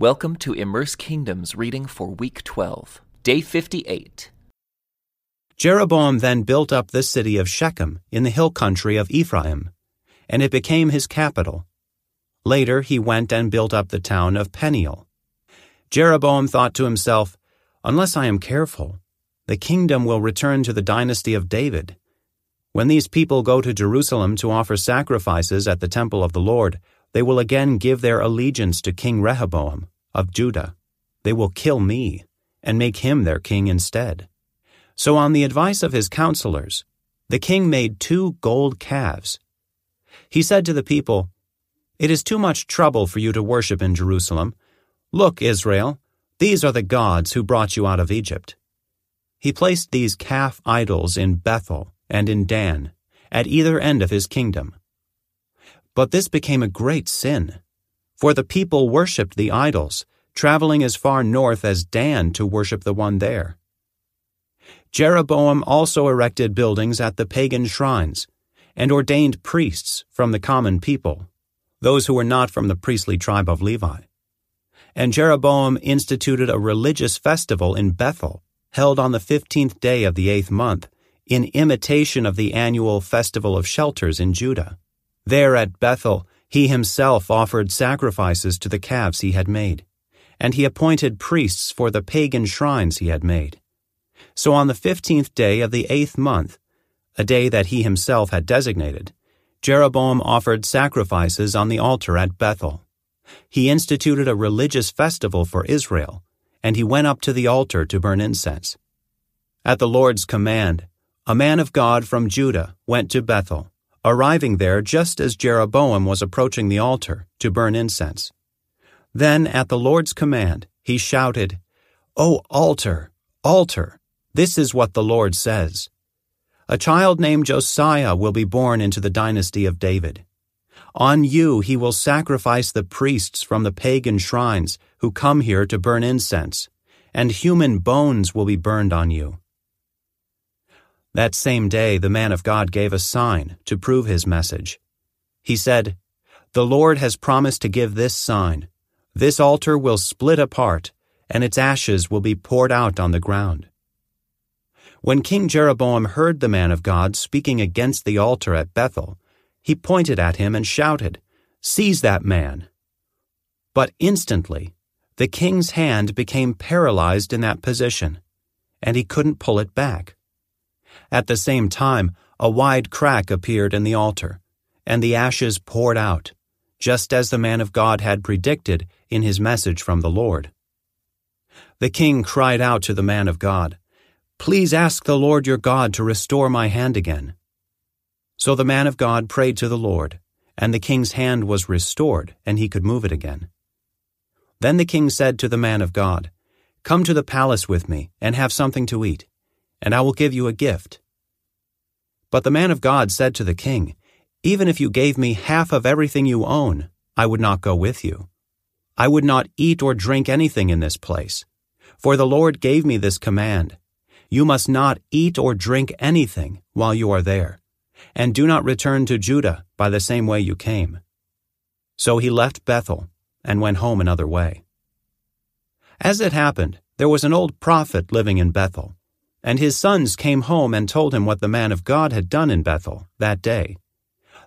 Welcome to Immerse Kingdoms reading for week 12, day 58. Jeroboam then built up the city of Shechem in the hill country of Ephraim, and it became his capital. Later he went and built up the town of Peniel. Jeroboam thought to himself, Unless I am careful, the kingdom will return to the dynasty of David. When these people go to Jerusalem to offer sacrifices at the temple of the Lord, they will again give their allegiance to King Rehoboam of Judah. They will kill me and make him their king instead. So, on the advice of his counselors, the king made two gold calves. He said to the people, It is too much trouble for you to worship in Jerusalem. Look, Israel, these are the gods who brought you out of Egypt. He placed these calf idols in Bethel and in Dan, at either end of his kingdom. But this became a great sin, for the people worshipped the idols, traveling as far north as Dan to worship the one there. Jeroboam also erected buildings at the pagan shrines, and ordained priests from the common people, those who were not from the priestly tribe of Levi. And Jeroboam instituted a religious festival in Bethel, held on the fifteenth day of the eighth month, in imitation of the annual Festival of Shelters in Judah. There at Bethel, he himself offered sacrifices to the calves he had made, and he appointed priests for the pagan shrines he had made. So on the fifteenth day of the eighth month, a day that he himself had designated, Jeroboam offered sacrifices on the altar at Bethel. He instituted a religious festival for Israel, and he went up to the altar to burn incense. At the Lord's command, a man of God from Judah went to Bethel arriving there just as Jeroboam was approaching the altar to burn incense. Then, at the Lord's command, he shouted, O altar, altar, this is what the Lord says. A child named Josiah will be born into the dynasty of David. On you he will sacrifice the priests from the pagan shrines who come here to burn incense, and human bones will be burned on you. That same day, the man of God gave a sign to prove his message. He said, The Lord has promised to give this sign. This altar will split apart, and its ashes will be poured out on the ground. When King Jeroboam heard the man of God speaking against the altar at Bethel, he pointed at him and shouted, Seize that man! But instantly, the king's hand became paralyzed in that position, and he couldn't pull it back. At the same time, a wide crack appeared in the altar, and the ashes poured out, just as the man of God had predicted in his message from the Lord. The king cried out to the man of God, Please ask the Lord your God to restore my hand again. So the man of God prayed to the Lord, and the king's hand was restored, and he could move it again. Then the king said to the man of God, Come to the palace with me, and have something to eat and I will give you a gift. But the man of God said to the king, Even if you gave me half of everything you own, I would not go with you. I would not eat or drink anything in this place. For the Lord gave me this command You must not eat or drink anything while you are there, and do not return to Judah by the same way you came. So he left Bethel and went home another way. As it happened, there was an old prophet living in Bethel and his sons came home and told him what the man of God had done in Bethel that day.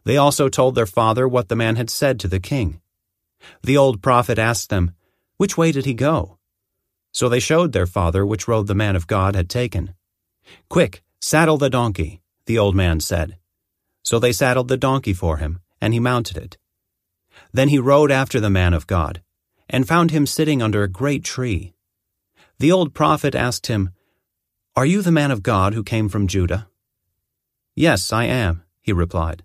They also told their father what the man had said to the king. The old prophet asked them, Which way did he go? So they showed their father which road the man of God had taken. Quick, saddle the donkey, the old man said. So they saddled the donkey for him, and he mounted it. Then he rode after the man of God, and found him sitting under a great tree. The old prophet asked him, are you the man of God who came from Judah? Yes, I am, he replied.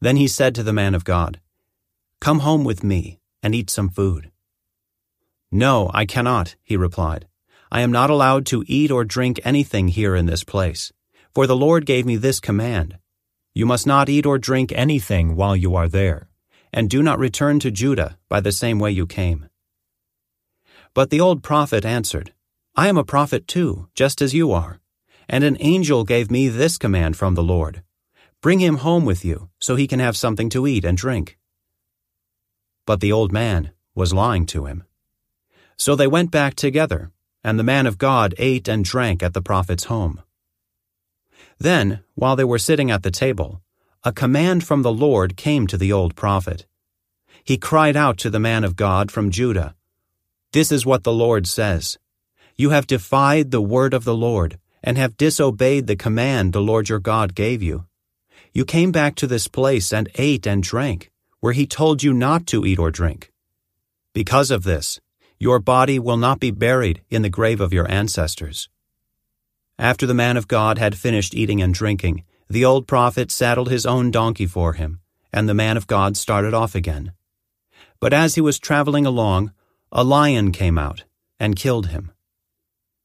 Then he said to the man of God, Come home with me and eat some food. No, I cannot, he replied. I am not allowed to eat or drink anything here in this place, for the Lord gave me this command You must not eat or drink anything while you are there, and do not return to Judah by the same way you came. But the old prophet answered, I am a prophet too, just as you are. And an angel gave me this command from the Lord Bring him home with you, so he can have something to eat and drink. But the old man was lying to him. So they went back together, and the man of God ate and drank at the prophet's home. Then, while they were sitting at the table, a command from the Lord came to the old prophet. He cried out to the man of God from Judah, This is what the Lord says. You have defied the word of the Lord, and have disobeyed the command the Lord your God gave you. You came back to this place and ate and drank, where he told you not to eat or drink. Because of this, your body will not be buried in the grave of your ancestors. After the man of God had finished eating and drinking, the old prophet saddled his own donkey for him, and the man of God started off again. But as he was traveling along, a lion came out and killed him.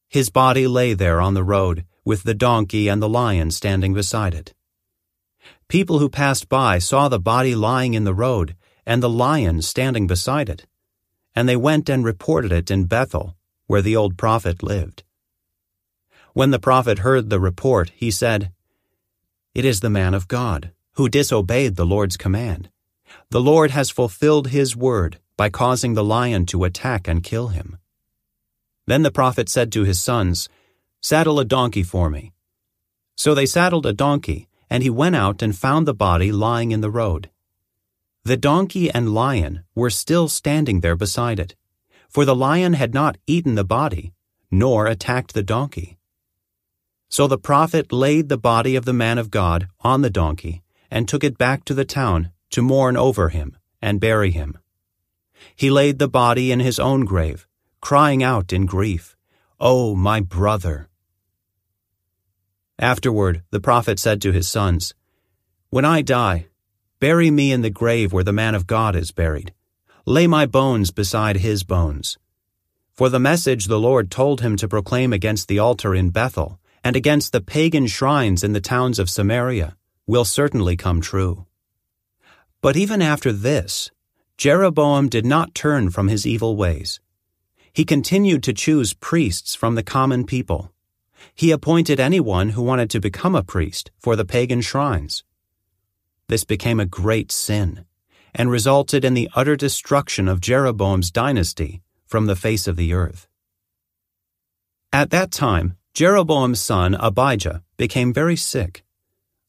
His body lay there on the road, with the donkey and the lion standing beside it. People who passed by saw the body lying in the road and the lion standing beside it, and they went and reported it in Bethel, where the old prophet lived. When the prophet heard the report, he said, It is the man of God, who disobeyed the Lord's command. The Lord has fulfilled his word by causing the lion to attack and kill him. Then the prophet said to his sons, Saddle a donkey for me. So they saddled a donkey, and he went out and found the body lying in the road. The donkey and lion were still standing there beside it, for the lion had not eaten the body, nor attacked the donkey. So the prophet laid the body of the man of God on the donkey, and took it back to the town to mourn over him and bury him. He laid the body in his own grave, crying out in grief, O my brother! Afterward, the prophet said to his sons, When I die, bury me in the grave where the man of God is buried. Lay my bones beside his bones. For the message the Lord told him to proclaim against the altar in Bethel and against the pagan shrines in the towns of Samaria will certainly come true. But even after this, Jeroboam did not turn from his evil ways. He continued to choose priests from the common people. He appointed anyone who wanted to become a priest for the pagan shrines. This became a great sin and resulted in the utter destruction of Jeroboam's dynasty from the face of the earth. At that time, Jeroboam's son Abijah became very sick.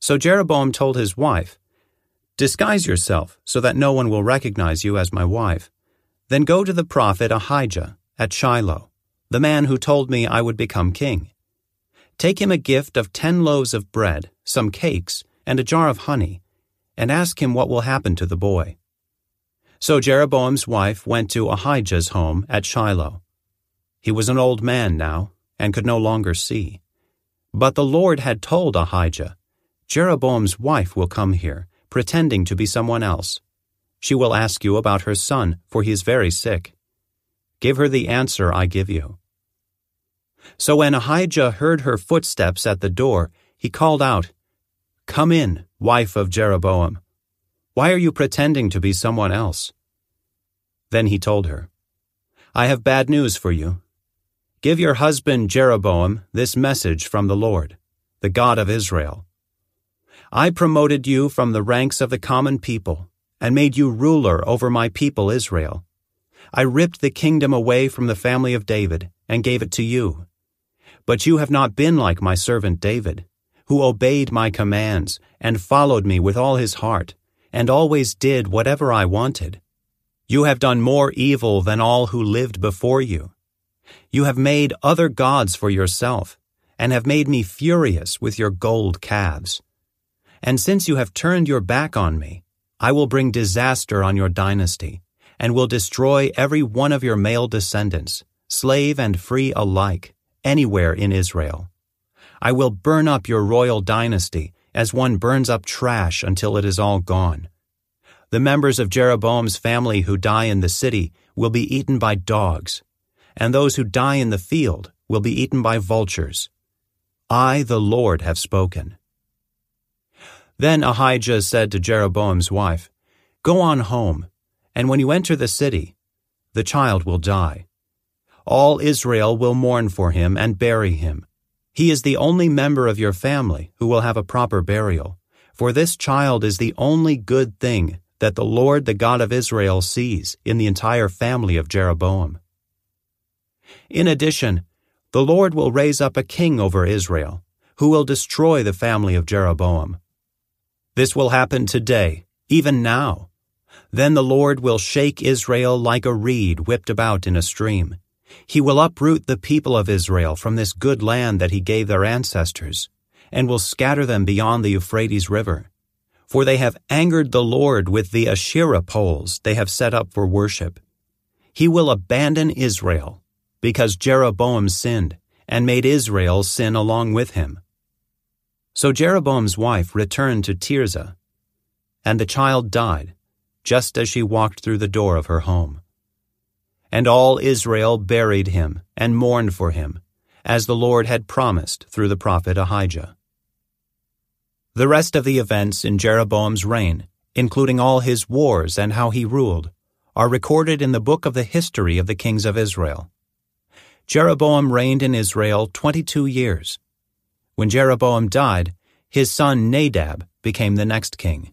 So Jeroboam told his wife, Disguise yourself so that no one will recognize you as my wife. Then go to the prophet Ahijah at Shiloh, the man who told me I would become king. Take him a gift of ten loaves of bread, some cakes, and a jar of honey, and ask him what will happen to the boy. So Jeroboam's wife went to Ahijah's home at Shiloh. He was an old man now, and could no longer see. But the Lord had told Ahijah, Jeroboam's wife will come here, pretending to be someone else. She will ask you about her son, for he is very sick. Give her the answer I give you. So when Ahijah heard her footsteps at the door, he called out, Come in, wife of Jeroboam. Why are you pretending to be someone else? Then he told her, I have bad news for you. Give your husband Jeroboam this message from the Lord, the God of Israel. I promoted you from the ranks of the common people and made you ruler over my people Israel. I ripped the kingdom away from the family of David and gave it to you. But you have not been like my servant David, who obeyed my commands and followed me with all his heart, and always did whatever I wanted. You have done more evil than all who lived before you. You have made other gods for yourself, and have made me furious with your gold calves. And since you have turned your back on me, I will bring disaster on your dynasty and will destroy every one of your male descendants, slave and free alike, anywhere in Israel. I will burn up your royal dynasty as one burns up trash until it is all gone. The members of Jeroboam's family who die in the city will be eaten by dogs, and those who die in the field will be eaten by vultures. I, the Lord, have spoken. Then Ahijah said to Jeroboam's wife, Go on home and when you enter the city, the child will die. All Israel will mourn for him and bury him. He is the only member of your family who will have a proper burial, for this child is the only good thing that the Lord the God of Israel sees in the entire family of Jeroboam. In addition, the Lord will raise up a king over Israel, who will destroy the family of Jeroboam. This will happen today, even now. Then the Lord will shake Israel like a reed whipped about in a stream. He will uproot the people of Israel from this good land that he gave their ancestors, and will scatter them beyond the Euphrates River. For they have angered the Lord with the Asherah poles they have set up for worship. He will abandon Israel, because Jeroboam sinned, and made Israel sin along with him. So Jeroboam's wife returned to Tirzah, and the child died, just as she walked through the door of her home. And all Israel buried him and mourned for him, as the Lord had promised through the prophet Ahijah. The rest of the events in Jeroboam's reign, including all his wars and how he ruled, are recorded in the book of the history of the kings of Israel. Jeroboam reigned in Israel 22 years. When Jeroboam died, his son Nadab became the next king.